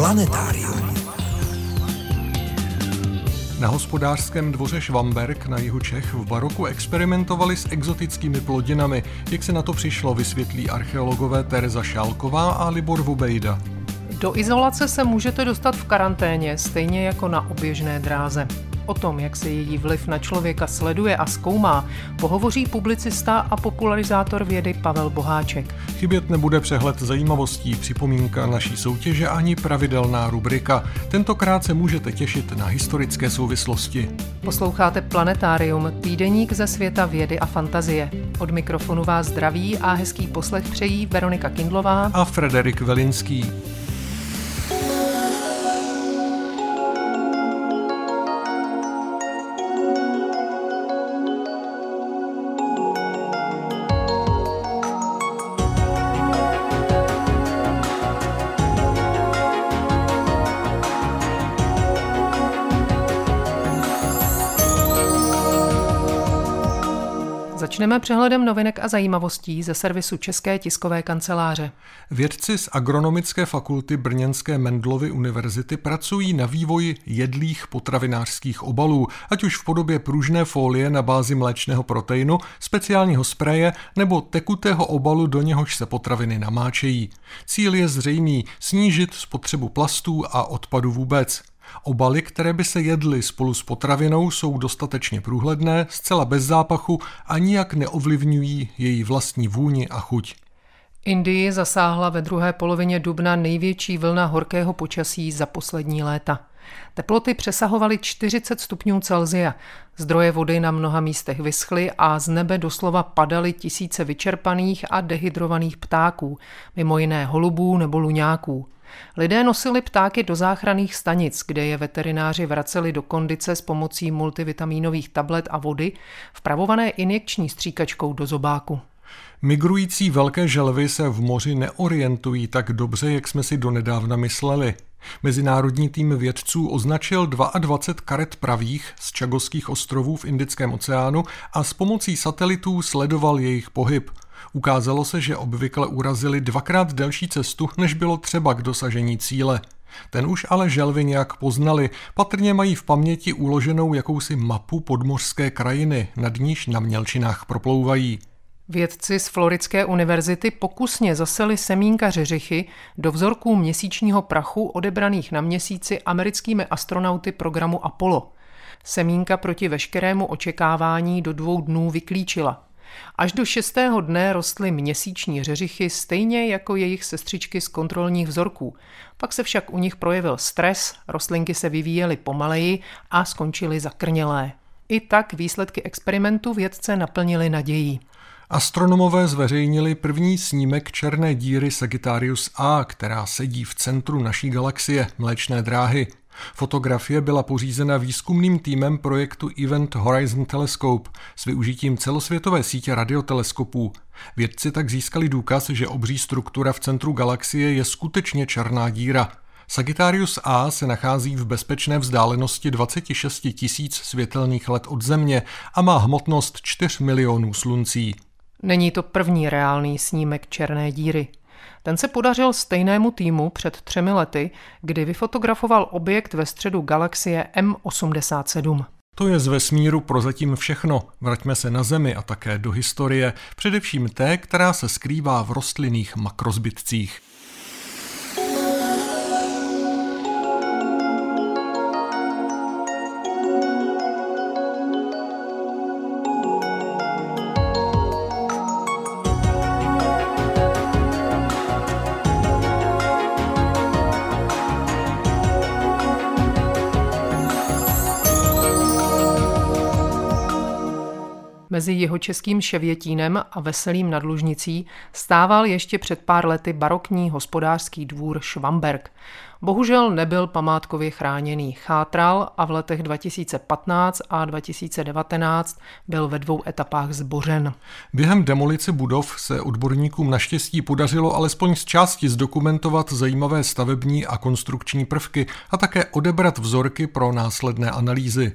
Planetárium. Na hospodářském dvoře Švamberk na jihu Čech v baroku experimentovali s exotickými plodinami. Jak se na to přišlo, vysvětlí archeologové Tereza Šálková a Libor Vubejda. Do izolace se můžete dostat v karanténě, stejně jako na oběžné dráze. O tom, jak se její vliv na člověka sleduje a zkoumá, pohovoří publicista a popularizátor vědy Pavel Boháček. Chybět nebude přehled zajímavostí, připomínka naší soutěže ani pravidelná rubrika. Tentokrát se můžete těšit na historické souvislosti. Posloucháte Planetárium, týdeník ze světa vědy a fantazie. Od mikrofonu vás zdraví a hezký poslech přejí Veronika Kindlová a Frederik Velinský. Začneme přehledem novinek a zajímavostí ze servisu České tiskové kanceláře. Vědci z Agronomické fakulty Brněnské Mendlovy univerzity pracují na vývoji jedlých potravinářských obalů, ať už v podobě pružné folie na bázi mléčného proteinu, speciálního spreje nebo tekutého obalu, do něhož se potraviny namáčejí. Cíl je zřejmý snížit spotřebu plastů a odpadu vůbec. Obaly, které by se jedly spolu s potravinou, jsou dostatečně průhledné, zcela bez zápachu a nijak neovlivňují její vlastní vůni a chuť. Indii zasáhla ve druhé polovině dubna největší vlna horkého počasí za poslední léta. Teploty přesahovaly 40 stupňů Celzia. Zdroje vody na mnoha místech vyschly a z nebe doslova padaly tisíce vyčerpaných a dehydrovaných ptáků, mimo jiné holubů nebo luňáků. Lidé nosili ptáky do záchranných stanic, kde je veterináři vraceli do kondice s pomocí multivitaminových tablet a vody, vpravované injekční stříkačkou do zobáku. Migrující velké želvy se v moři neorientují tak dobře, jak jsme si donedávna mysleli. Mezinárodní tým vědců označil 22 karet pravých z Čagoských ostrovů v Indickém oceánu a s pomocí satelitů sledoval jejich pohyb. Ukázalo se, že obvykle urazili dvakrát delší cestu, než bylo třeba k dosažení cíle. Ten už ale želvy nějak poznali, patrně mají v paměti uloženou jakousi mapu podmořské krajiny, nad níž na mělčinách proplouvají. Vědci z Floridské univerzity pokusně zaseli semínka řeřichy do vzorků měsíčního prachu odebraných na měsíci americkými astronauty programu Apollo. Semínka proti veškerému očekávání do dvou dnů vyklíčila. Až do šestého dne rostly měsíční řeřichy stejně jako jejich sestřičky z kontrolních vzorků. Pak se však u nich projevil stres, rostlinky se vyvíjely pomaleji a skončily zakrnělé. I tak výsledky experimentu vědce naplnili nadějí. Astronomové zveřejnili první snímek černé díry Sagittarius A, která sedí v centru naší galaxie, Mléčné dráhy. Fotografie byla pořízena výzkumným týmem projektu Event Horizon Telescope s využitím celosvětové sítě radioteleskopů. Vědci tak získali důkaz, že obří struktura v centru galaxie je skutečně černá díra. Sagittarius A se nachází v bezpečné vzdálenosti 26 tisíc světelných let od Země a má hmotnost 4 milionů sluncí. Není to první reálný snímek černé díry. Ten se podařil stejnému týmu před třemi lety, kdy vyfotografoval objekt ve středu galaxie M87. To je z vesmíru prozatím všechno. Vraťme se na Zemi a také do historie, především té, která se skrývá v rostlinných makrozbytcích. Mezi jeho českým Ševětínem a Veselým nad Lužnicí stával ještě před pár lety barokní hospodářský dvůr Švamberg. Bohužel nebyl památkově chráněný, chátral a v letech 2015 a 2019 byl ve dvou etapách zbořen. Během demolice budov se odborníkům naštěstí podařilo alespoň z části zdokumentovat zajímavé stavební a konstrukční prvky a také odebrat vzorky pro následné analýzy.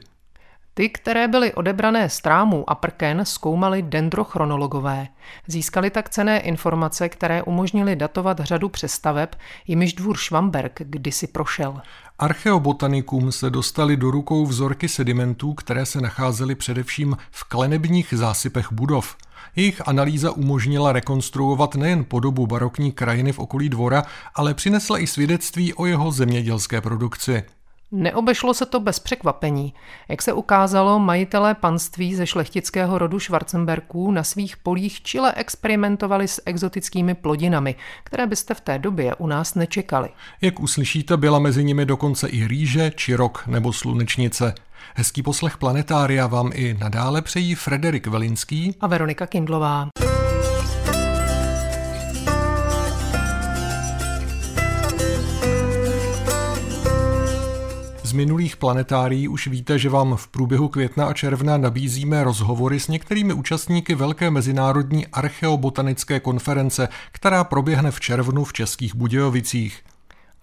Ty, které byly odebrané z trámů a prken, zkoumali dendrochronologové. Získali tak cené informace, které umožnily datovat řadu přestaveb, jimiž dvůr Švamberg kdysi prošel. Archeobotanikům se dostali do rukou vzorky sedimentů, které se nacházely především v klenebních zásypech budov. Jejich analýza umožnila rekonstruovat nejen podobu barokní krajiny v okolí dvora, ale přinesla i svědectví o jeho zemědělské produkci. Neobešlo se to bez překvapení. Jak se ukázalo, majitelé panství ze šlechtického rodu Schwarzenberků na svých polích čile experimentovali s exotickými plodinami, které byste v té době u nás nečekali. Jak uslyšíte, byla mezi nimi dokonce i rýže, čirok nebo slunečnice. Hezký poslech Planetária vám i nadále přejí Frederik Velinský a Veronika Kindlová. Minulých planetárií už víte, že vám v průběhu května a června nabízíme rozhovory s některými účastníky velké mezinárodní archeobotanické konference, která proběhne v červnu v Českých Budějovicích.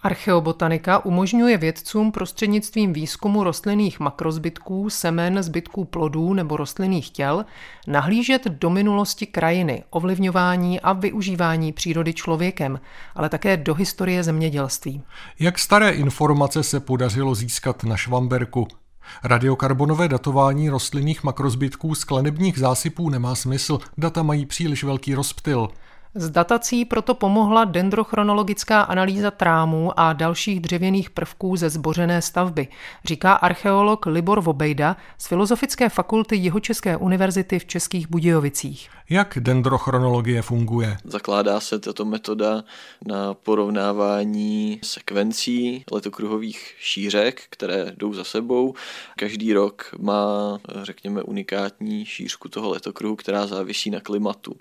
Archeobotanika umožňuje vědcům prostřednictvím výzkumu rostlinných makrozbytků, semen, zbytků plodů nebo rostlinných těl nahlížet do minulosti krajiny, ovlivňování a využívání přírody člověkem, ale také do historie zemědělství. Jak staré informace se podařilo získat na Švamberku? Radiokarbonové datování rostlinných makrozbytků sklenebních zásypů nemá smysl, data mají příliš velký rozptyl. Z datací proto pomohla dendrochronologická analýza trámů a dalších dřevěných prvků ze zbořené stavby, říká archeolog Libor Vobejda z Filozofické fakulty Jihočeské univerzity v Českých Budějovicích. Jak dendrochronologie funguje? Zakládá se tato metoda na porovnávání sekvencí letokruhových šířek, které jdou za sebou. Každý rok má, řekněme, unikátní šířku toho letokruhu, která závisí na klimatu.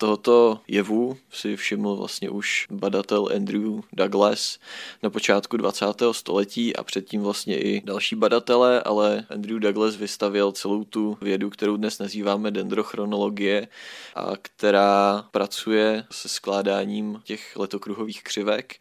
Tohoto jevu si všiml vlastně už badatel Andrew Douglas na počátku 20. století a předtím vlastně i další badatelé, ale Andrew Douglas vystavil celou tu vědu, kterou dnes nazýváme dendrochronologie a která pracuje se skládáním těch letokruhových křivek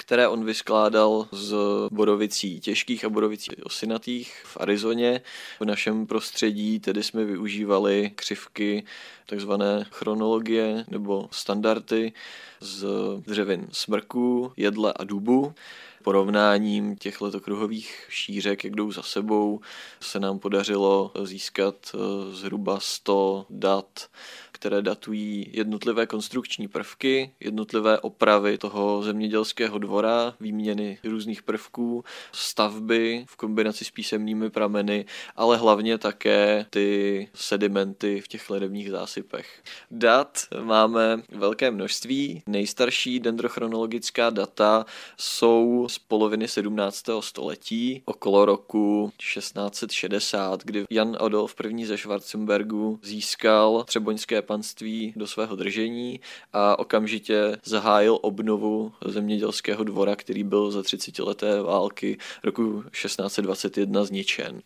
které on vyskládal z borovicí těžkých a borovicí osinatých v Arizoně. V našem prostředí tedy jsme využívali křivky takzvané chronologie nebo standardy z dřevin smrku, jedle a dubu porovnáním těch letokruhových šířek, jak jdou za sebou, se nám podařilo získat eh, zhruba 100 dat které datují jednotlivé konstrukční prvky, jednotlivé opravy toho zemědělského dvora, výměny různých prvků, stavby v kombinaci s písemnými prameny, ale hlavně také ty sedimenty v těch ledevních zásypech. Dat máme velké množství. Nejstarší dendrochronologická data jsou z poloviny 17. století, okolo roku 1660, kdy Jan Adolf I. ze Schwarzenbergu získal třeboňské panství do svého držení a okamžitě zahájil obnovu zemědělského dvora, který byl za 30 leté války roku 1621 zničen.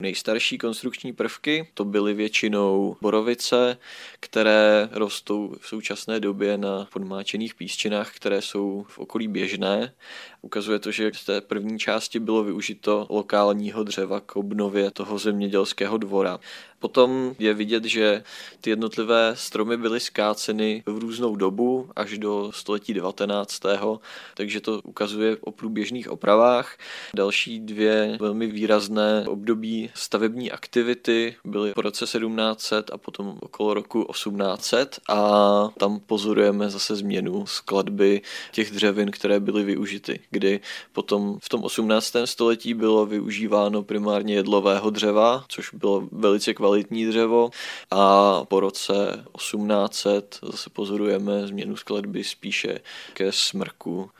Nejstarší konstrukční prvky to byly většinou borovice, které rostou v současné době na podmáčených písčinách, které jsou v okolí běžné. Ukazuje to, že v té první části bylo využito lokálního dřeva k obnově toho zemědělského dvora. Potom je vidět, že ty jednotlivé stromy byly skáceny v různou dobu až do století 19. Takže to ukazuje o průběžných opravách. Další dvě velmi výrazné období stavební aktivity byly po roce 1700 a potom okolo roku 1800 a tam pozorujeme zase změnu skladby těch dřevin, které byly využity, kdy potom v tom 18. století bylo využíváno primárně jedlového dřeva, což bylo velice kvalitní dřevo a po roce 1800 zase pozorujeme změnu skladby spíše ke smrku.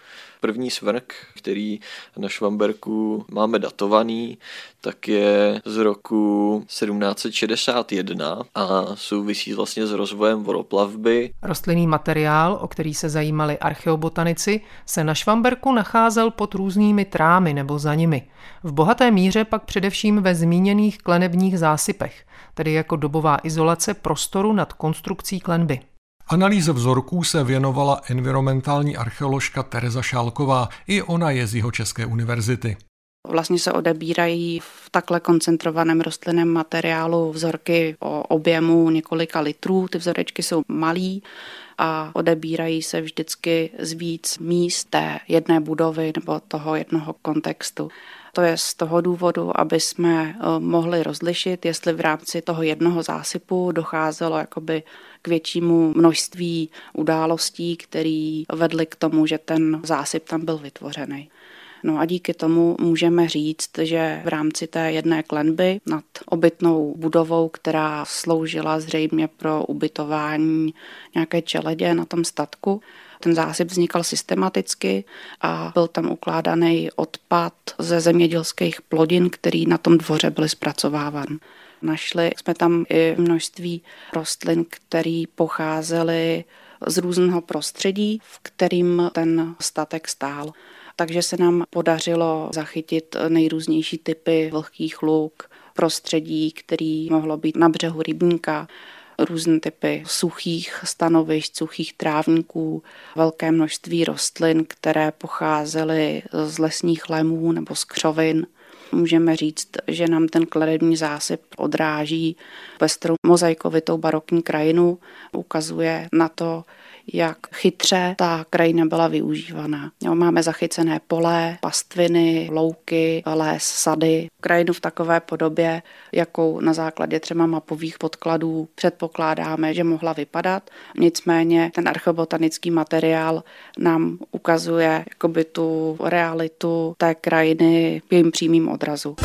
První smrk, který na Švamberku máme datovaný, tak je z roku 1761 a souvisí vlastně s rozvojem voroplavby. Rostlinný materiál, o který se zajímali archeobotanici, se na Švamberku nacházel pod různými trámy nebo za nimi. V bohaté míře pak především ve zmíněných klenebních zásypech, tedy jako dobová izolace prostoru nad konstrukcí klenby. Analýze vzorků se věnovala environmentální archeoložka Tereza Šálková, i ona je z jeho České univerzity. Vlastně se odebírají v takhle koncentrovaném rostlinném materiálu vzorky o objemu několika litrů. Ty vzorečky jsou malý a odebírají se vždycky z víc míst té jedné budovy nebo toho jednoho kontextu. To je z toho důvodu, aby jsme eh, mohli rozlišit, jestli v rámci toho jednoho zásypu docházelo jakoby k většímu množství událostí, které vedly k tomu, že ten zásyp tam byl vytvořený. No a díky tomu můžeme říct, že v rámci té jedné klenby nad obytnou budovou, která sloužila zřejmě pro ubytování nějaké čeledě na tom statku, ten zásyp vznikal systematicky a byl tam ukládaný odpad ze zemědělských plodin, který na tom dvoře byly zpracováván. Našli jsme tam i množství rostlin, které pocházely z různého prostředí, v kterým ten statek stál takže se nám podařilo zachytit nejrůznější typy vlhkých luk, prostředí, který mohlo být na břehu rybníka, různé typy suchých stanovišť, suchých trávníků, velké množství rostlin, které pocházely z lesních lemů nebo z křovin. Můžeme říct, že nám ten kladební zásyp odráží pestrou mozaikovitou barokní krajinu, ukazuje na to, jak chytře ta krajina byla využívaná. Jo, máme zachycené pole, pastviny, louky, les, sady. Krajinu v takové podobě, jakou na základě třeba mapových podkladů předpokládáme, že mohla vypadat. Nicméně ten archeobotanický materiál nám ukazuje jakoby tu realitu té krajiny v jejím přímým odrazu.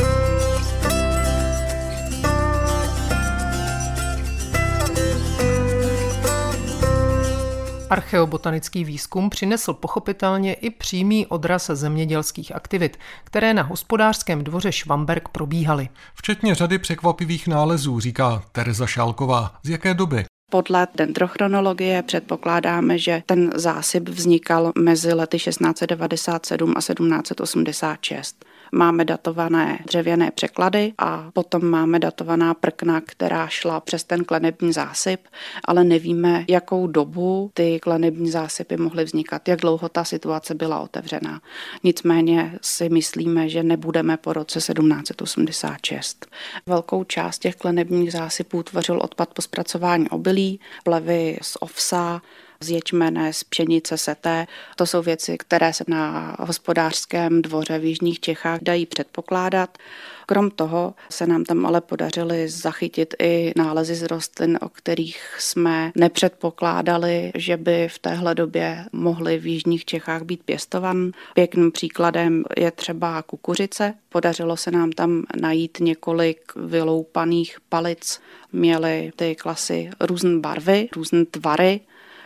Archeobotanický výzkum přinesl pochopitelně i přímý odraz zemědělských aktivit, které na hospodářském dvoře Švamberg probíhaly. Včetně řady překvapivých nálezů, říká Tereza Šálková. Z jaké doby? Podle dendrochronologie předpokládáme, že ten zásyp vznikal mezi lety 1697 a 1786 máme datované dřevěné překlady a potom máme datovaná prkna, která šla přes ten klenební zásyp, ale nevíme, jakou dobu ty klenební zásypy mohly vznikat, jak dlouho ta situace byla otevřená. Nicméně si myslíme, že nebudeme po roce 1786. Velkou část těch klenebních zásypů tvořil odpad po zpracování obilí, plevy z ovsa, z ječmene, z pšenice, seté. To jsou věci, které se na hospodářském dvoře v Jižních Čechách dají předpokládat. Krom toho se nám tam ale podařily zachytit i nálezy z rostlin, o kterých jsme nepředpokládali, že by v téhle době mohly v jižních Čechách být pěstovan. Pěkným příkladem je třeba kukuřice. Podařilo se nám tam najít několik vyloupaných palic. Měly ty klasy různé barvy, různé tvary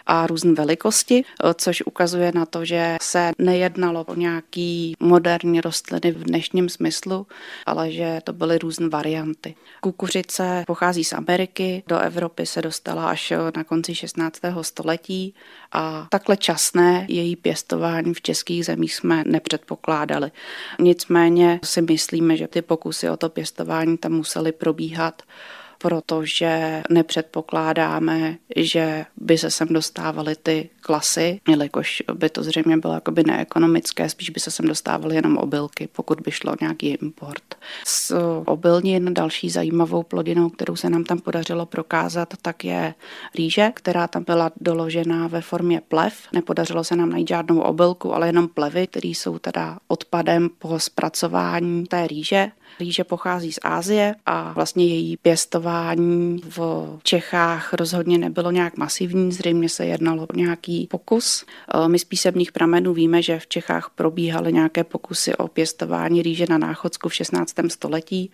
a různé velikosti, což ukazuje na to, že se nejednalo o nějaký moderní rostliny v dnešním smyslu, ale že to byly různé varianty. Kukuřice pochází z Ameriky, do Evropy se dostala až na konci 16. století a takhle časné její pěstování v českých zemích jsme nepředpokládali. Nicméně si myslíme, že ty pokusy o to pěstování tam musely probíhat protože nepředpokládáme, že by se sem dostávaly ty klasy, jelikož by to zřejmě bylo jakoby neekonomické, spíš by se sem dostávaly jenom obilky, pokud by šlo nějaký import. Z obilnin další zajímavou plodinou, kterou se nám tam podařilo prokázat, tak je rýže, která tam byla doložena ve formě plev. Nepodařilo se nám najít žádnou obilku, ale jenom plevy, které jsou teda odpadem po zpracování té rýže. Rýže pochází z Ázie a vlastně její pěstování v Čechách rozhodně nebylo nějak masivní, zřejmě se jednalo o nějaký pokus. E, my z písemných pramenů víme, že v Čechách probíhaly nějaké pokusy o pěstování rýže na náchodsku v 16. století.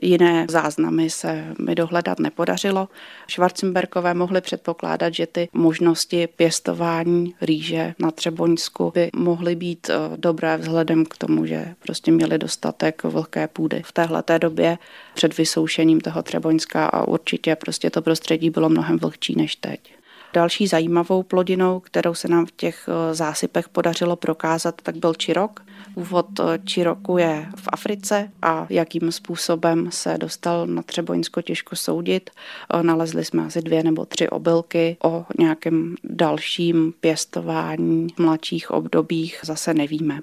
Jiné záznamy se mi dohledat nepodařilo. Schwarzenbergové mohli předpokládat, že ty možnosti pěstování rýže na Třeboňsku by mohly být eh, dobré vzhledem k tomu, že prostě měli dostatek vlhké půdy v téhle době před vysoušením toho Třeboňska a určitě prostě to prostředí bylo mnohem vlhčí než teď. Další zajímavou plodinou, kterou se nám v těch eh, zásypech podařilo prokázat, tak byl čirok. Původ eh, čiroku je v Africe a jakým způsobem se dostal na Třeboňsko těžko soudit. Eh, nalezli jsme asi dvě nebo tři obilky. O nějakém dalším pěstování v mladších obdobích zase nevíme.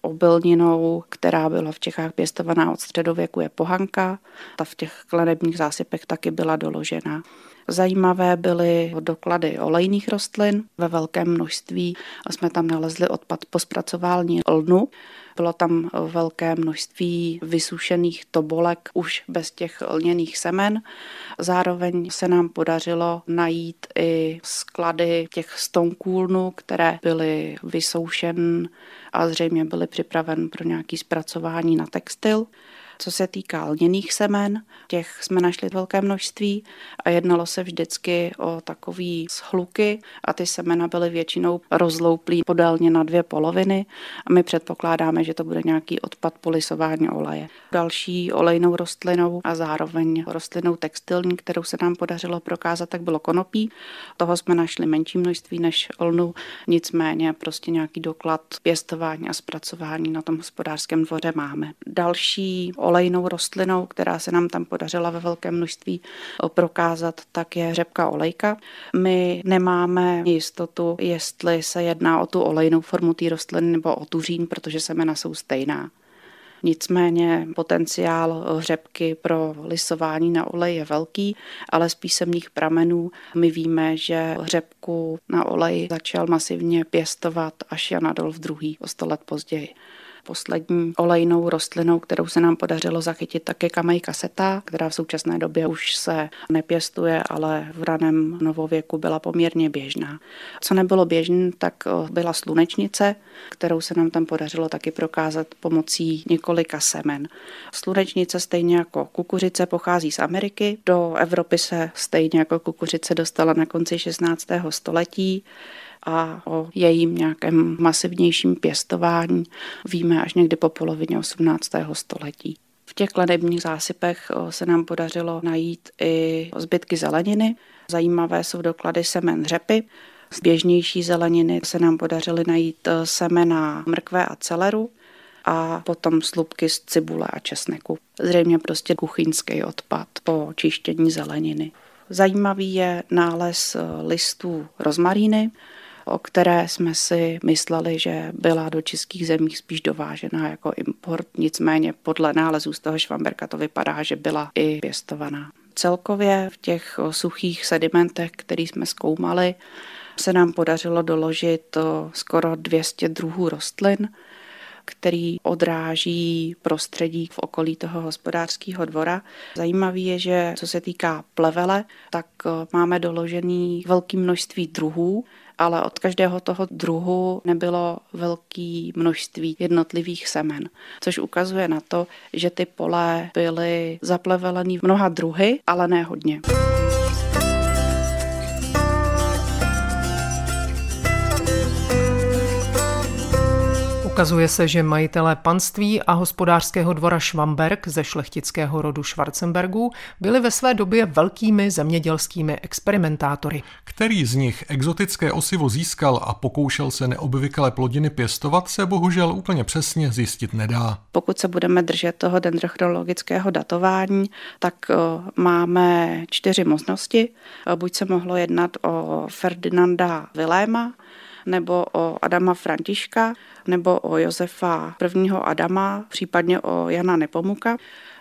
Obilninou, která byla v Čechách pěstovaná od středověku, je pohanka. Ta v těch klenebních zásypech taky byla doložena. Zajímavé byly doklady olejných rostlin ve velkém množství. Jsme tam nalezli odpad po zpracování lnu. Bylo tam velké množství vysušených tobolek už bez těch lněných semen. Zároveň se nám podařilo najít i sklady těch stonků lnu, které byly vysoušen a zřejmě byly připraven pro nějaké zpracování na textil. Co se týká lněných semen, těch jsme našli velké množství a jednalo se vždycky o takový shluky a ty semena byly většinou rozlouplý podélně na dvě poloviny a my předpokládáme, že to bude nějaký odpad polisování oleje. Další olejnou rostlinou a zároveň rostlinou textilní, kterou se nám podařilo prokázat, tak bylo konopí. Toho jsme našli menší množství než lnu, nicméně prostě nějaký doklad pěstování a zpracování na tom hospodářském dvoře máme. Další olejnou rostlinou, která se nám tam podařila ve velkém množství prokázat, tak je řepka olejka. My nemáme jistotu, jestli se jedná o tu olejnou formu té rostliny nebo o tuřín, protože semena jsou stejná. Nicméně potenciál řepky pro lisování na olej je velký, ale z písemných pramenů my víme, že řepku na olej začal masivně pěstovat až Jan Adolf II. o 100 let později. Poslední olejnou rostlinou, kterou se nám podařilo zachytit, tak je kamej kaseta, která v současné době už se nepěstuje, ale v raném novověku byla poměrně běžná. Co nebylo běžné, tak byla slunečnice, kterou se nám tam podařilo taky prokázat pomocí několika semen. Slunečnice stejně jako kukuřice pochází z Ameriky. Do Evropy se stejně jako kukuřice dostala na konci 16. století a o jejím nějakém masivnějším pěstování víme až někdy po polovině 18. století. V těch kladebních zásypech se nám podařilo najít i zbytky zeleniny. Zajímavé jsou doklady semen řepy. Z běžnější zeleniny se nám podařily najít semena mrkve a celeru a potom slupky z cibule a česneku. Zřejmě prostě kuchyňský odpad po čištění zeleniny. Zajímavý je nález listů rozmaríny, o které jsme si mysleli, že byla do českých zemí spíš dovážená jako import, nicméně podle nálezů z toho Švamberka to vypadá, že byla i pěstovaná. Celkově v těch suchých sedimentech, který jsme zkoumali, se nám podařilo doložit skoro 200 druhů rostlin, který odráží prostředí v okolí toho hospodářského dvora. Zajímavý je, že co se týká plevele, tak máme doložený velké množství druhů, ale od každého toho druhu nebylo velké množství jednotlivých semen, což ukazuje na to, že ty pole byly zaplevelený v mnoha druhy, ale ne hodně. Ukazuje se, že majitelé panství a hospodářského dvora Švamberg ze šlechtického rodu Schwarzenbergů byli ve své době velkými zemědělskými experimentátory. Který z nich exotické osivo získal a pokoušel se neobvyklé plodiny pěstovat, se bohužel úplně přesně zjistit nedá. Pokud se budeme držet toho dendrochronologického datování, tak máme čtyři možnosti. Buď se mohlo jednat o Ferdinanda Viléma, nebo o Adama Františka, nebo o Josefa prvního Adama, případně o Jana Nepomuka.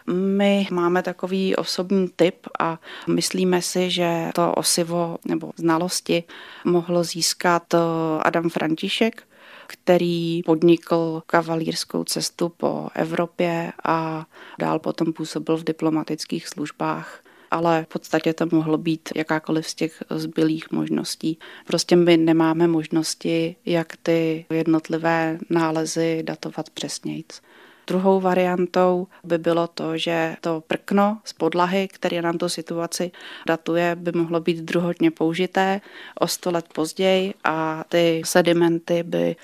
My máme takový osobní typ a myslíme si, že to osivo nebo znalosti mohlo získat Adam František, který podnikl kavalírskou cestu po Evropě a dál potom působil v diplomatických službách ale v podstatě to mohlo být jakákoliv z těch zbylých možností. Prostě my nemáme možnosti, jak ty jednotlivé nálezy datovat přesnějc. Druhou variantou by bylo to, že to prkno z podlahy, které nám tu situaci datuje, by mohlo být druhotně použité o 100 let později a ty sedimenty by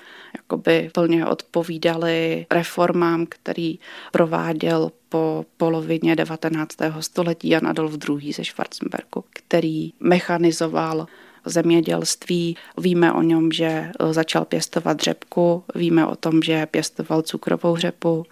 jakoby plně odpovídaly reformám, který prováděl po polovině 19. století Jan Adolf II. ze Schwarzenbergu, který mechanizoval zemědělství. Víme o něm, že začal pěstovat řepku, víme o tom, že pěstoval cukrovou řepu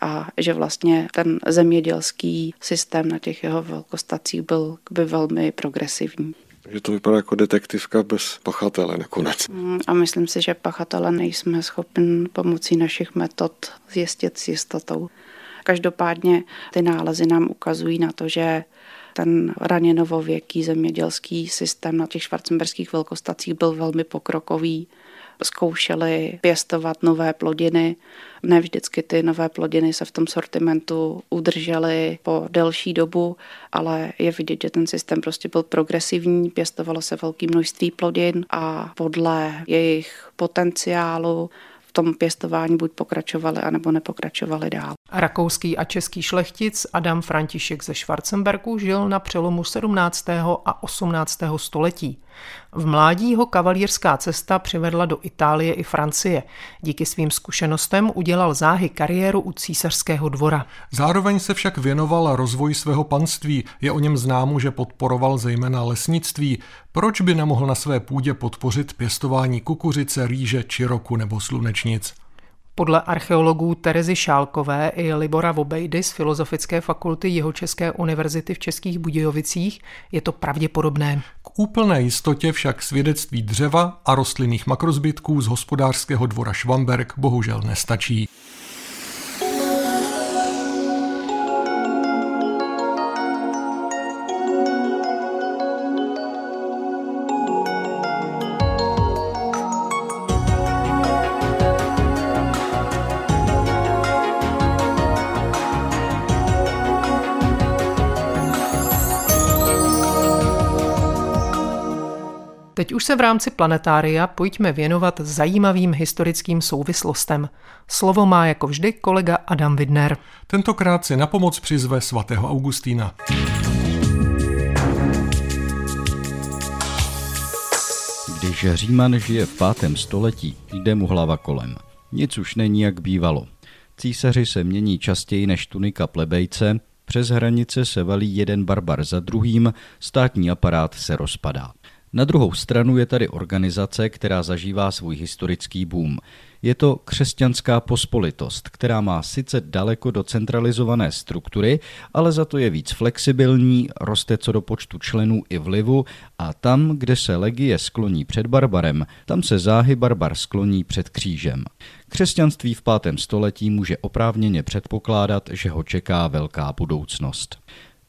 a že vlastně ten zemědělský systém na těch jeho velkostacích byl by velmi progresivní. Že to vypadá jako detektivka bez pachatele nakonec. Mm, a myslím si, že pachatele nejsme schopni pomocí našich metod zjistit s jistotou. Každopádně ty nálezy nám ukazují na to, že ten raně novověký zemědělský systém na těch švarcemberských velkostacích byl velmi pokrokový. Zkoušeli pěstovat nové plodiny. Ne vždycky ty nové plodiny se v tom sortimentu udržely po delší dobu, ale je vidět, že ten systém prostě byl progresivní, pěstovalo se velké množství plodin a podle jejich potenciálu tom pěstování buď pokračovali, anebo nepokračovali dál. Rakouský a český šlechtic Adam František ze Schwarzenbergu žil na přelomu 17. a 18. století. V mládí ho kavalírská cesta přivedla do Itálie i Francie. Díky svým zkušenostem udělal záhy kariéru u císařského dvora. Zároveň se však věnoval rozvoji svého panství. Je o něm známo, že podporoval zejména lesnictví. Proč by nemohl na své půdě podpořit pěstování kukuřice, rýže, čiroku nebo slunečnic? Podle archeologů Terezy Šálkové i Libora Vobejdy z Filozofické fakulty Jihočeské univerzity v Českých Budějovicích je to pravděpodobné. Úplné jistotě však svědectví dřeva a rostlinných makrozbytků z hospodářského dvora Švamberg bohužel nestačí. Teď už se v rámci planetária pojďme věnovat zajímavým historickým souvislostem. Slovo má jako vždy kolega Adam Widner. Tentokrát si na pomoc přizve svatého Augustína. Když Říman žije v pátém století, jde mu hlava kolem. Nic už není, jak bývalo. Císaři se mění častěji než tunika plebejce, přes hranice se valí jeden barbar za druhým, státní aparát se rozpadá. Na druhou stranu je tady organizace, která zažívá svůj historický boom. Je to křesťanská pospolitost, která má sice daleko do centralizované struktury, ale za to je víc flexibilní, roste co do počtu členů i vlivu a tam, kde se legie skloní před barbarem, tam se záhy barbar skloní před křížem. Křesťanství v pátém století může oprávněně předpokládat, že ho čeká velká budoucnost.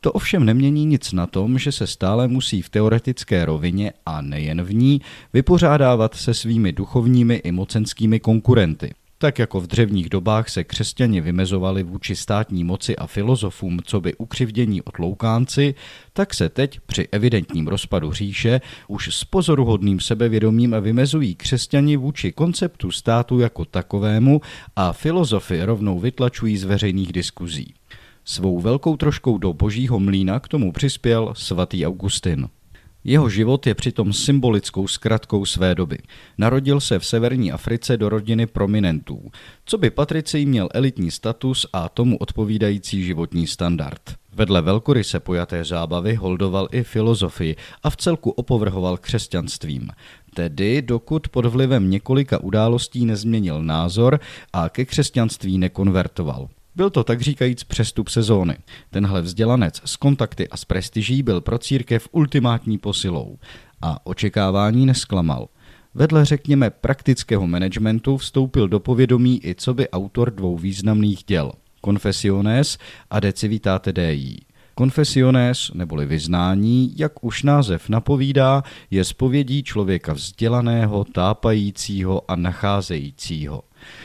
To ovšem nemění nic na tom, že se stále musí v teoretické rovině a nejen v ní vypořádávat se svými duchovními i mocenskými konkurenty. Tak jako v dřevních dobách se křesťani vymezovali vůči státní moci a filozofům, co by ukřivdění odloukánci, tak se teď při evidentním rozpadu říše už s pozoruhodným sebevědomím vymezují křesťani vůči konceptu státu jako takovému a filozofy rovnou vytlačují z veřejných diskuzí. Svou velkou troškou do božího mlína k tomu přispěl svatý Augustin. Jeho život je přitom symbolickou zkratkou své doby. Narodil se v severní Africe do rodiny prominentů. Co by Patricej měl elitní status a tomu odpovídající životní standard. Vedle velkoryse pojaté zábavy holdoval i filozofii a v celku opovrhoval křesťanstvím. Tedy dokud pod vlivem několika událostí nezměnil názor a ke křesťanství nekonvertoval. Byl to tak říkajíc přestup sezóny. Tenhle vzdělanec s kontakty a s prestiží byl pro církev ultimátní posilou a očekávání nesklamal. Vedle řekněme praktického managementu vstoupil do povědomí i co by autor dvou významných děl Confessiones a De Civitate Dei. Confessiones, neboli vyznání, jak už název napovídá, je spovědí člověka vzdělaného, tápajícího a nacházejícího.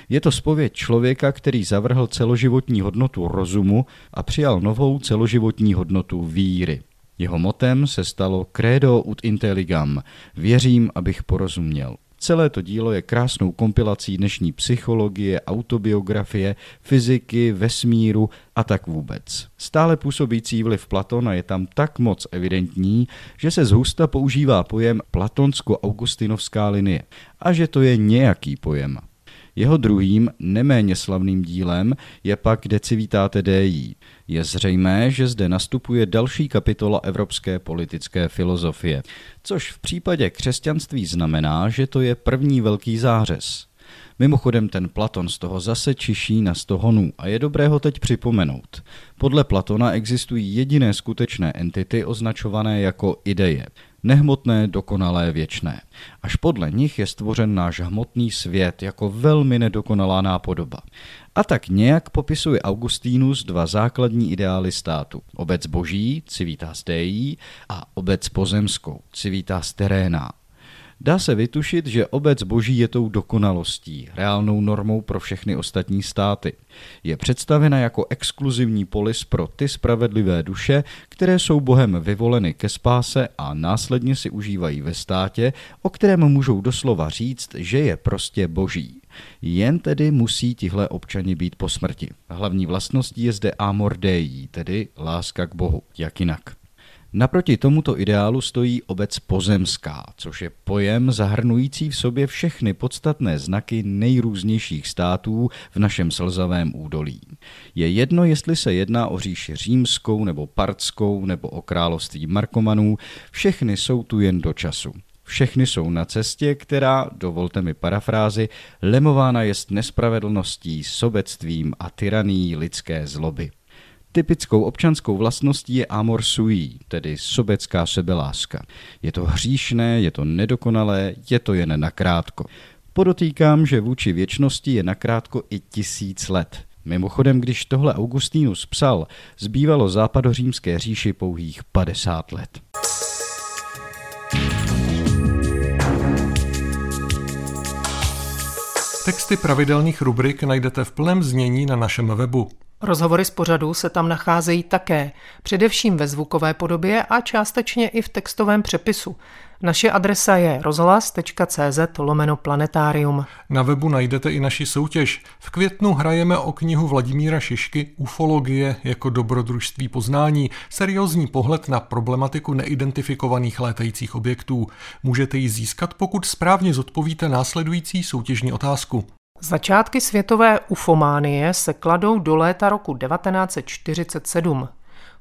Je to spověď člověka, který zavrhl celoživotní hodnotu rozumu a přijal novou celoživotní hodnotu víry. Jeho motem se stalo Credo ut intelligam, věřím, abych porozuměl. Celé to dílo je krásnou kompilací dnešní psychologie, autobiografie, fyziky, vesmíru a tak vůbec. Stále působící vliv Platona je tam tak moc evidentní, že se zhusta používá pojem platonsko-augustinovská linie a že to je nějaký pojem. Jeho druhým, neméně slavným dílem je pak De Civitate Dei. Je zřejmé, že zde nastupuje další kapitola evropské politické filozofie, což v případě křesťanství znamená, že to je první velký zářez. Mimochodem ten Platon z toho zase čiší na sto honů a je dobré ho teď připomenout. Podle Platona existují jediné skutečné entity označované jako ideje. Nehmotné, dokonalé, věčné. Až podle nich je stvořen náš hmotný svět jako velmi nedokonalá nápodoba. A tak nějak popisuje Augustínus dva základní ideály státu. Obec boží, civitas dei, a obec pozemskou, civitas terena, Dá se vytušit, že obec boží je tou dokonalostí, reálnou normou pro všechny ostatní státy. Je představena jako exkluzivní polis pro ty spravedlivé duše, které jsou Bohem vyvoleny ke spáse a následně si užívají ve státě, o kterém můžou doslova říct, že je prostě boží. Jen tedy musí tihle občani být po smrti. Hlavní vlastností je zde amor dei, tedy láska k Bohu. Jak jinak? Naproti tomuto ideálu stojí obec pozemská, což je pojem zahrnující v sobě všechny podstatné znaky nejrůznějších států v našem slzavém údolí. Je jedno, jestli se jedná o říši římskou nebo partskou nebo o království Markomanů, všechny jsou tu jen do času. Všechny jsou na cestě, která, dovolte mi parafrázi, lemována jest nespravedlností, sobectvím a tyraní lidské zloby. Typickou občanskou vlastností je amor sui, tedy sobecká sebeláska. Je to hříšné, je to nedokonalé, je to jen nakrátko. Podotýkám, že vůči věčnosti je nakrátko i tisíc let. Mimochodem, když tohle Augustínus psal, zbývalo západořímské říši pouhých 50 let. Texty pravidelných rubrik najdete v plném znění na našem webu. Rozhovory z pořadu se tam nacházejí také, především ve zvukové podobě a částečně i v textovém přepisu. Naše adresa je rozhlas.cz lomeno planetarium. Na webu najdete i naši soutěž. V květnu hrajeme o knihu Vladimíra Šišky Ufologie jako dobrodružství poznání, seriózní pohled na problematiku neidentifikovaných létajících objektů. Můžete ji získat, pokud správně zodpovíte následující soutěžní otázku. Začátky světové ufománie se kladou do léta roku 1947.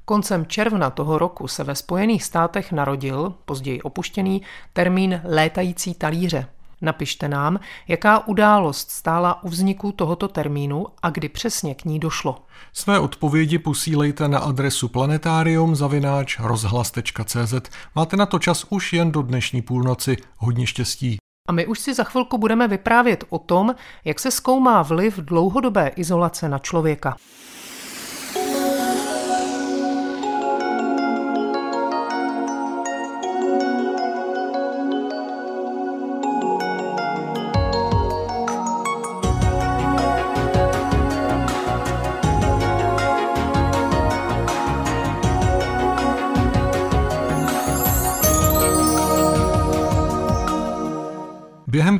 Koncem června toho roku se ve Spojených státech narodil, později opuštěný, termín létající talíře. Napište nám, jaká událost stála u vzniku tohoto termínu a kdy přesně k ní došlo. Své odpovědi posílejte na adresu planetarium rozhlas.cz. Máte na to čas už jen do dnešní půlnoci. Hodně štěstí. A my už si za chvilku budeme vyprávět o tom, jak se zkoumá vliv dlouhodobé izolace na člověka.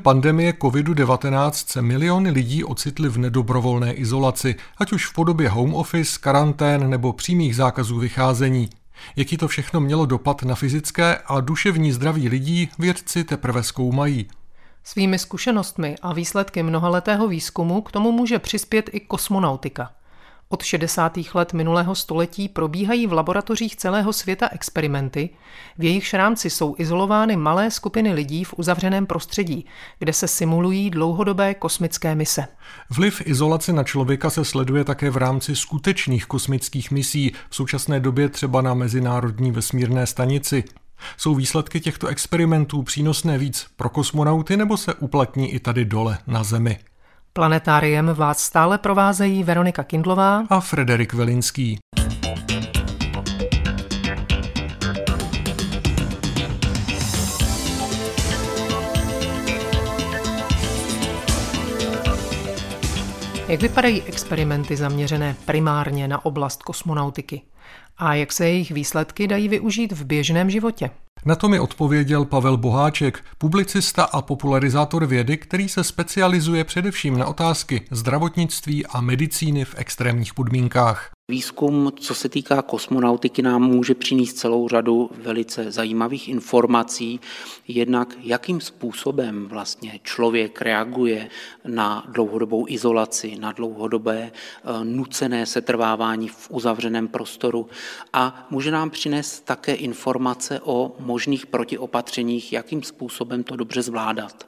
Pandemie COVID-19 se miliony lidí ocitly v nedobrovolné izolaci, ať už v podobě home office, karantén nebo přímých zákazů vycházení. Jaký to všechno mělo dopad na fyzické a duševní zdraví lidí, vědci teprve zkoumají. Svými zkušenostmi a výsledky mnohaletého výzkumu k tomu může přispět i kosmonautika. Od 60. let minulého století probíhají v laboratořích celého světa experimenty, v jejichž rámci jsou izolovány malé skupiny lidí v uzavřeném prostředí, kde se simulují dlouhodobé kosmické mise. Vliv izolace na člověka se sleduje také v rámci skutečných kosmických misí, v současné době třeba na Mezinárodní vesmírné stanici. Jsou výsledky těchto experimentů přínosné víc pro kosmonauty nebo se uplatní i tady dole na Zemi? Planetáriem vás stále provázejí Veronika Kindlová a Frederik Velinský. Jak vypadají experimenty zaměřené primárně na oblast kosmonautiky? A jak se jejich výsledky dají využít v běžném životě? Na to mi odpověděl Pavel Boháček, publicista a popularizátor vědy, který se specializuje především na otázky zdravotnictví a medicíny v extrémních podmínkách. Výzkum, co se týká kosmonautiky, nám může přinést celou řadu velice zajímavých informací. Jednak, jakým způsobem vlastně člověk reaguje na dlouhodobou izolaci, na dlouhodobé eh, nucené setrvávání v uzavřeném prostoru a může nám přinést také informace o možných protiopatřeních, jakým způsobem to dobře zvládat.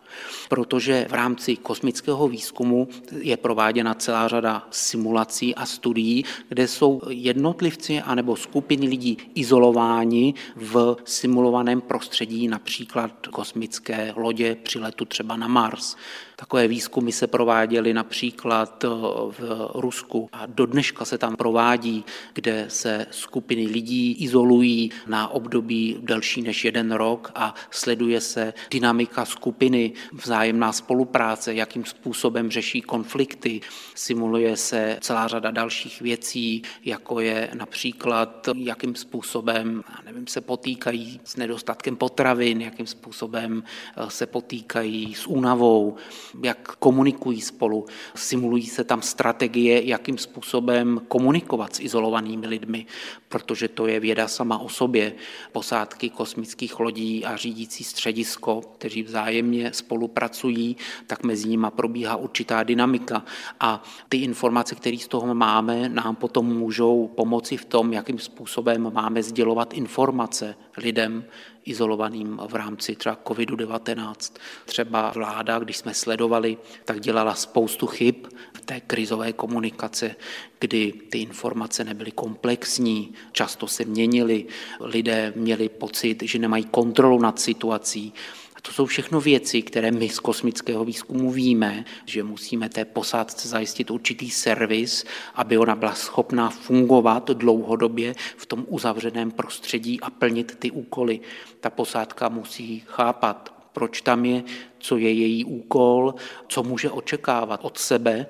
Protože v rámci kosmického výzkumu je prováděna celá řada simulací a studií, kde jsou jednotlivci anebo skupiny lidí izolováni v simulovaném prostředí, například kosmické lodě při letu třeba na Mars. Takové výzkumy se prováděly například v Rusku. A do dneška se tam provádí, kde se skupiny lidí izolují na období delší než jeden rok a sleduje se dynamika skupiny, vzájemná spolupráce, jakým způsobem řeší konflikty, simuluje se celá řada dalších věcí, jako je například, jakým způsobem nevím, se potýkají s nedostatkem potravin, jakým způsobem se potýkají s únavou, jak komunikují spolu. Simulují se tam strategie, jakým způsobem komunikovat s izolovanými lidmi, protože to je věda sama o sobě. Posádky kosmických lodí a řídící středisko, kteří vzájemně spolupracují, tak mezi nimi probíhá určitá dynamika. A ty informace, které z toho máme, nám potom můžou pomoci v tom, jakým způsobem máme sdělovat informace lidem, izolovaným v rámci třeba COVID-19. Třeba vláda, když jsme sledovali, tak dělala spoustu chyb v té krizové komunikace, kdy ty informace nebyly komplexní, často se měnily, lidé měli pocit, že nemají kontrolu nad situací, to jsou všechno věci, které my z kosmického výzkumu víme, že musíme té posádce zajistit určitý servis, aby ona byla schopná fungovat dlouhodobě v tom uzavřeném prostředí a plnit ty úkoly. Ta posádka musí chápat, proč tam je, co je její úkol, co může očekávat od sebe,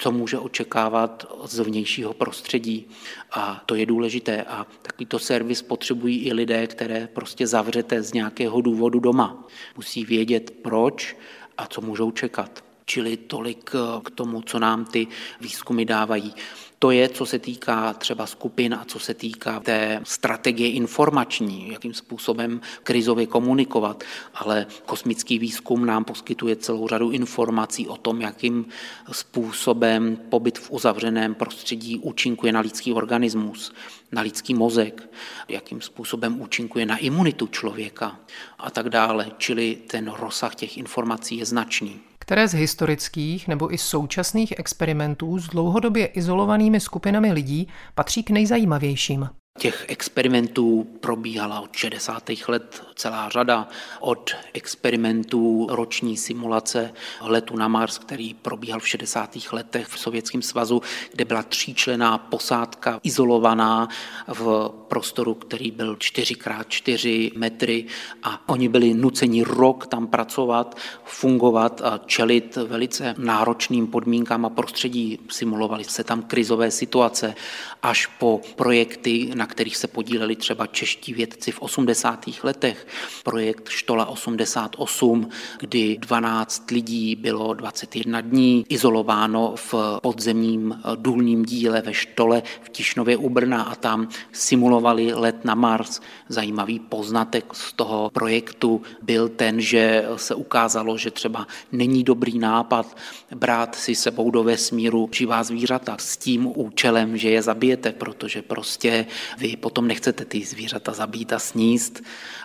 co může očekávat z vnějšího prostředí. A to je důležité. A takovýto servis potřebují i lidé, které prostě zavřete z nějakého důvodu doma. Musí vědět proč a co můžou čekat. Čili tolik k tomu, co nám ty výzkumy dávají. To je, co se týká třeba skupin a co se týká té strategie informační, jakým způsobem krizově komunikovat. Ale kosmický výzkum nám poskytuje celou řadu informací o tom, jakým způsobem pobyt v uzavřeném prostředí účinkuje na lidský organismus, na lidský mozek, jakým způsobem účinkuje na imunitu člověka a tak dále. Čili ten rozsah těch informací je značný které z historických nebo i současných experimentů s dlouhodobě izolovanými skupinami lidí patří k nejzajímavějším. Těch experimentů probíhala od 60. let celá řada, od experimentů roční simulace letu na Mars, který probíhal v 60. letech v Sovětském svazu, kde byla tříčlená posádka izolovaná v prostoru, který byl 4x4 metry a oni byli nuceni rok tam pracovat, fungovat a čelit velice náročným podmínkám a prostředí. Simulovali se tam krizové situace až po projekty, na kterých se podíleli třeba čeští vědci v 80. letech. Projekt Štola 88, kdy 12 lidí bylo 21 dní izolováno v podzemním důlním díle ve Štole v Tišnově u Brna a tam simulovali let na Mars. Zajímavý poznatek z toho projektu byl ten, že se ukázalo, že třeba není dobrý nápad brát si sebou do vesmíru živá zvířata s tím účelem, že je zabijete, protože prostě vy potom nechcete ty zvířata zabít a sníst.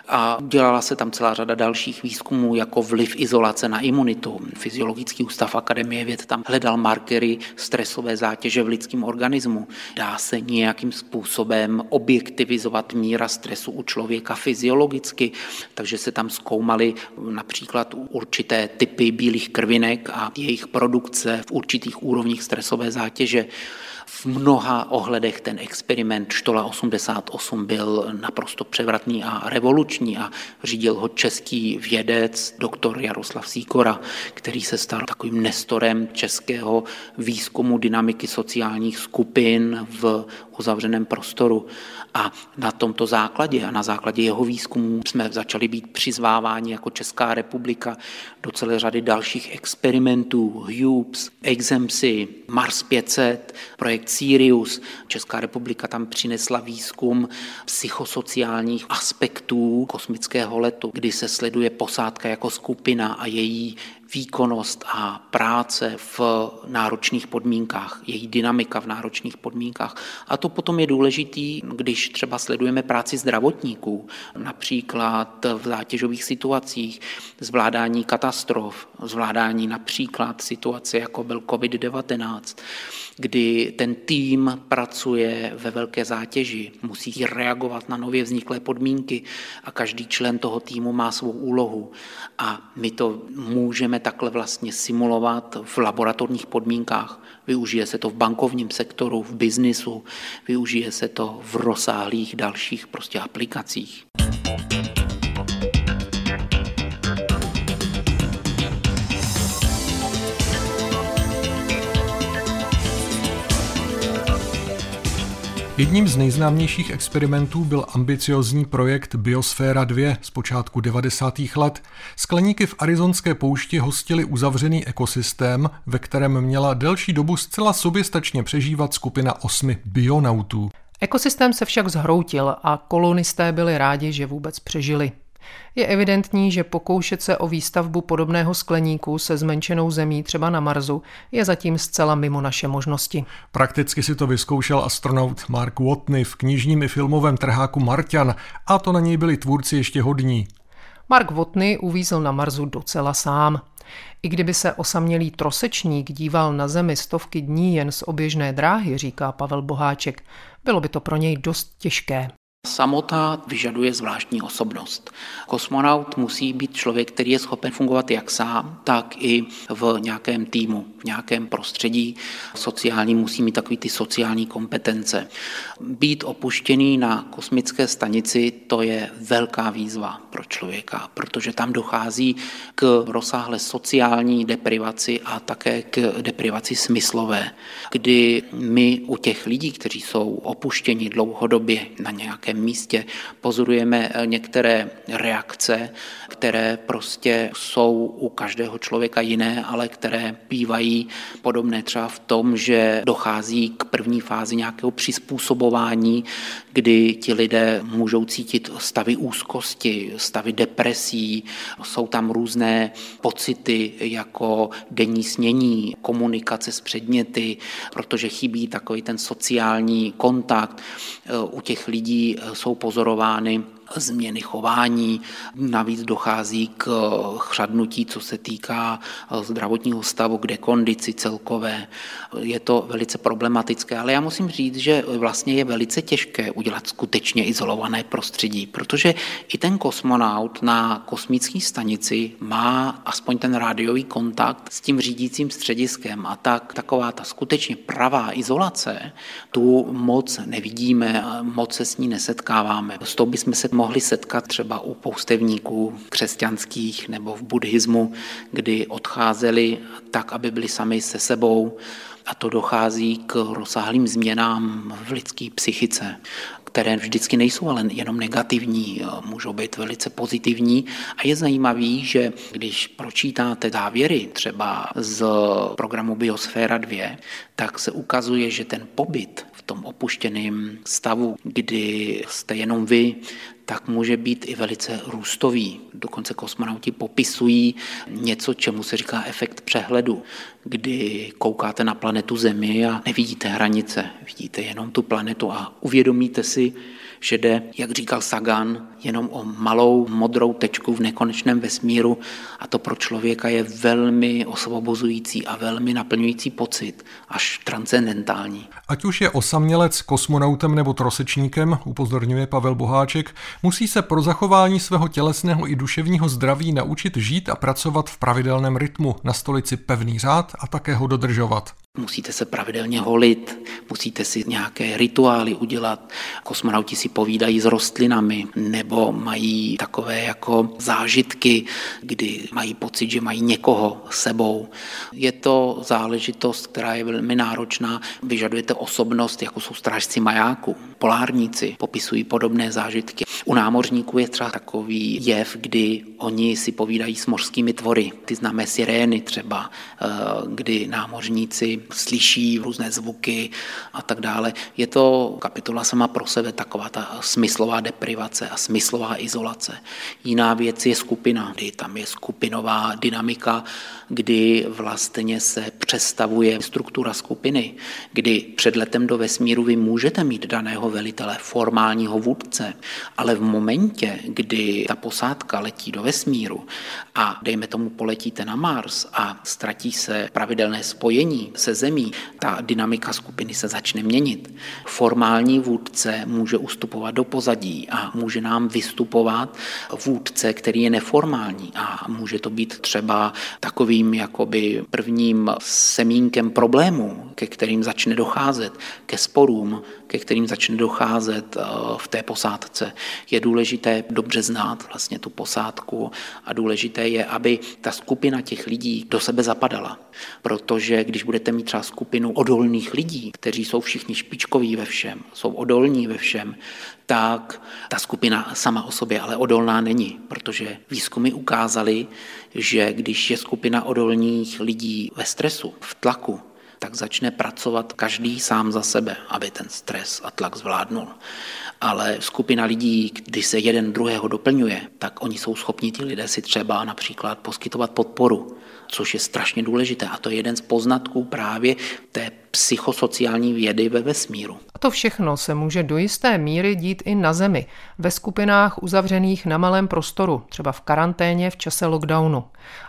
A dělala se tam celá řada dalších výzkumů, jako vliv izolace na imunitu. Fyziologický ústav Akademie věd tam hledal markery stresové zátěže v lidském organismu. Dá se nějakým způsobem objektivizovat míra stresu u člověka fyziologicky, takže se tam zkoumaly například určité typy bílých krvinek a jejich produkce v určitých úrovních stresové zátěže. V mnoha ohledech ten experiment Štola 88 byl naprosto převratný a revoluční a řídil ho český vědec, doktor Jaroslav Síkora, který se stal takovým nestorem českého výzkumu dynamiky sociálních skupin v uzavřeném prostoru. A na tomto základě a na základě jeho výzkumu jsme začali být přizváváni jako Česká republika do celé řady dalších experimentů, HUBS, Exemsy, Mars 500, projekt Sirius. Česká republika tam přinesla výzkum psychosociálních aspektů kosmického letu, kdy se sleduje posádka jako skupina a její výkonnost a práce v náročných podmínkách, její dynamika v náročných podmínkách. A to potom je důležitý, když třeba sledujeme práci zdravotníků, například v zátěžových situacích, zvládání katastrof, zvládání například situace, jako byl COVID-19, kdy ten tým pracuje ve velké zátěži, musí reagovat na nově vzniklé podmínky a každý člen toho týmu má svou úlohu. A my to můžeme takhle vlastně simulovat v laboratorních podmínkách. Využije se to v bankovním sektoru, v biznisu, využije se to v rozsáhlých dalších prostě aplikacích. Jedním z nejznámějších experimentů byl ambiciozní projekt Biosféra 2 z počátku 90. let. Skleníky v arizonské poušti hostili uzavřený ekosystém, ve kterém měla delší dobu zcela soběstačně přežívat skupina osmi bionautů. Ekosystém se však zhroutil a kolonisté byli rádi, že vůbec přežili. Je evidentní, že pokoušet se o výstavbu podobného skleníku se zmenšenou zemí třeba na Marsu je zatím zcela mimo naše možnosti. Prakticky si to vyzkoušel astronaut Mark Watney v knižním i filmovém trháku Martian a to na něj byli tvůrci ještě hodní. Mark Watney uvízl na Marsu docela sám. I kdyby se osamělý trosečník díval na Zemi stovky dní jen z oběžné dráhy, říká Pavel Boháček, bylo by to pro něj dost těžké. Samota vyžaduje zvláštní osobnost. Kosmonaut musí být člověk, který je schopen fungovat jak sám, tak i v nějakém týmu, v nějakém prostředí sociální, musí mít takový ty sociální kompetence. Být opuštěný na kosmické stanici, to je velká výzva pro člověka, protože tam dochází k rozsáhlé sociální deprivaci a také k deprivaci smyslové, kdy my u těch lidí, kteří jsou opuštěni dlouhodobě na nějakém nějakém místě pozorujeme eh, některé reakce, které prostě jsou u každého člověka jiné, ale které bývají podobné třeba v tom, že dochází k první fázi nějakého přizpůsobování, kdy ti lidé můžou cítit stavy úzkosti, stavy depresí, jsou tam různé pocity jako denní snění, komunikace s předměty, protože chybí takový ten sociální kontakt. Eh, u těch lidí jsou pozorovány změny chování. Navíc dochází k chřadnutí, co se týká zdravotního stavu, k dekondici celkové. Je to velice problematické, ale já musím říct, že vlastně je velice těžké udělat skutečně izolované prostředí, protože i ten kosmonaut na kosmické stanici má aspoň ten rádiový kontakt s tím řídícím střediskem a tak taková ta skutečně pravá izolace, tu moc nevidíme, moc se s ní nesetkáváme. S tou bychom se mohli setkat třeba u poustevníků křesťanských nebo v buddhismu, kdy odcházeli tak, aby byli sami se sebou a to dochází k rozsáhlým změnám v lidské psychice které vždycky nejsou ale jenom negativní, můžou být velice pozitivní. A je zajímavý, že když pročítáte závěry třeba z programu Biosféra 2, tak se ukazuje, že ten pobyt tom opuštěném stavu, kdy jste jenom vy, tak může být i velice růstový. Dokonce kosmonauti popisují něco, čemu se říká efekt přehledu, kdy koukáte na planetu Zemi a nevidíte hranice, vidíte jenom tu planetu a uvědomíte si, že jde, jak říkal Sagan, jenom o malou modrou tečku v nekonečném vesmíru a to pro člověka je velmi osvobozující a velmi naplňující pocit, až transcendentální. Ať už je osamělec kosmonautem nebo trosečníkem, upozorňuje Pavel Boháček, musí se pro zachování svého tělesného i duševního zdraví naučit žít a pracovat v pravidelném rytmu, na stolici pevný řád a také ho dodržovat. Musíte se pravidelně holit, musíte si nějaké rituály udělat. Kosmonauti si povídají s rostlinami nebo mají takové jako zážitky, kdy mají pocit, že mají někoho sebou. Je to záležitost, která je velmi náročná. Vyžadujete osobnost, jako jsou strážci majáku. Polárníci popisují podobné zážitky. U námořníků je třeba takový jev, kdy oni si povídají s mořskými tvory. Ty známé sirény třeba, eh, kdy námořníci slyší různé zvuky a tak dále. Je to kapitola sama pro sebe, taková ta smyslová deprivace a smyslová izolace. Jiná věc je skupina, kdy tam je skupinová dynamika, kdy vlastně se přestavuje struktura skupiny, kdy před letem do vesmíru vy můžete mít daného velitele, formálního vůdce, ale v momentě, kdy ta posádka letí do vesmíru a dejme tomu poletíte na Mars a ztratí se pravidelné spojení se Zemí, ta dynamika skupiny se začne měnit. Formální vůdce může ustupovat do pozadí a může nám vystupovat vůdce, který je neformální a může to být třeba takovým jakoby prvním semínkem problémů, ke kterým začne docházet, ke sporům, ke kterým začne docházet eh, v té posádce. Je důležité dobře znát vlastně tu posádku a důležité je, aby ta skupina těch lidí do sebe zapadala. Protože když budete mít třeba skupinu odolných lidí, kteří jsou všichni špičkoví ve všem, jsou odolní ve všem, tak ta skupina sama o sobě ale odolná není, protože výzkumy ukázaly, že když je skupina odolných lidí ve stresu, v tlaku, tak začne pracovat každý sám za sebe, aby ten stres a tlak zvládnul. Ale skupina lidí, když se jeden druhého doplňuje, tak oni jsou schopni ti lidé si třeba například poskytovat podporu, což je strašně důležité. A to je jeden z poznatků právě té psychosociální vědy ve vesmíru. A to všechno se může do jisté míry dít i na Zemi, ve skupinách uzavřených na malém prostoru, třeba v karanténě v čase lockdownu,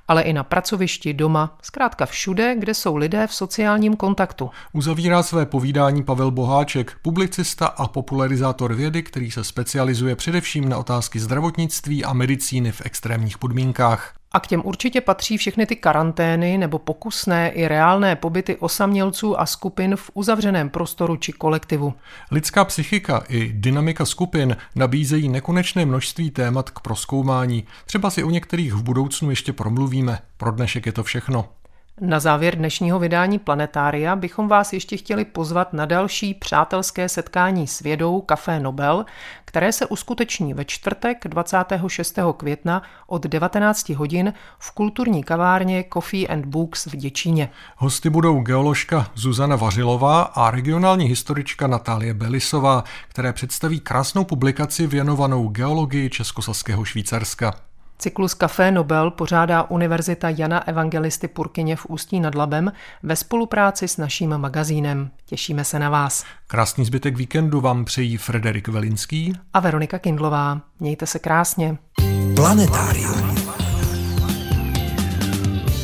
ale i na pracovišti, doma, zkrátka všude, kde jsou lidé v sociálním kontaktu. Uzavírá své povídání Pavel Boháček, publicista a popularizátor vědy, který se specializuje především na otázky zdravotnictví a medicíny v extrémních podmínkách. A k těm určitě patří všechny ty karantény nebo pokusné i reálné pobyty osamělců a skupin v uzavřeném prostoru či kolektivu. Lidská psychika i dynamika skupin nabízejí nekonečné množství témat k proskoumání. Třeba si o některých v budoucnu ještě promluvíme. Pro dnešek je to všechno. Na závěr dnešního vydání Planetária bychom vás ještě chtěli pozvat na další přátelské setkání s vědou Café Nobel, které se uskuteční ve čtvrtek 26. května od 19 hodin v kulturní kavárně Coffee and Books v Děčíně. Hosty budou geoložka Zuzana Vařilová a regionální historička Natálie Belisová, které představí krásnou publikaci věnovanou geologii Českosaského Švýcarska. Cyklus Café Nobel pořádá Univerzita Jana Evangelisty Purkyně v Ústí nad Labem ve spolupráci s naším magazínem. Těšíme se na vás. Krásný zbytek víkendu vám přejí Frederik Velinský a Veronika Kindlová. Mějte se krásně. Planetárium.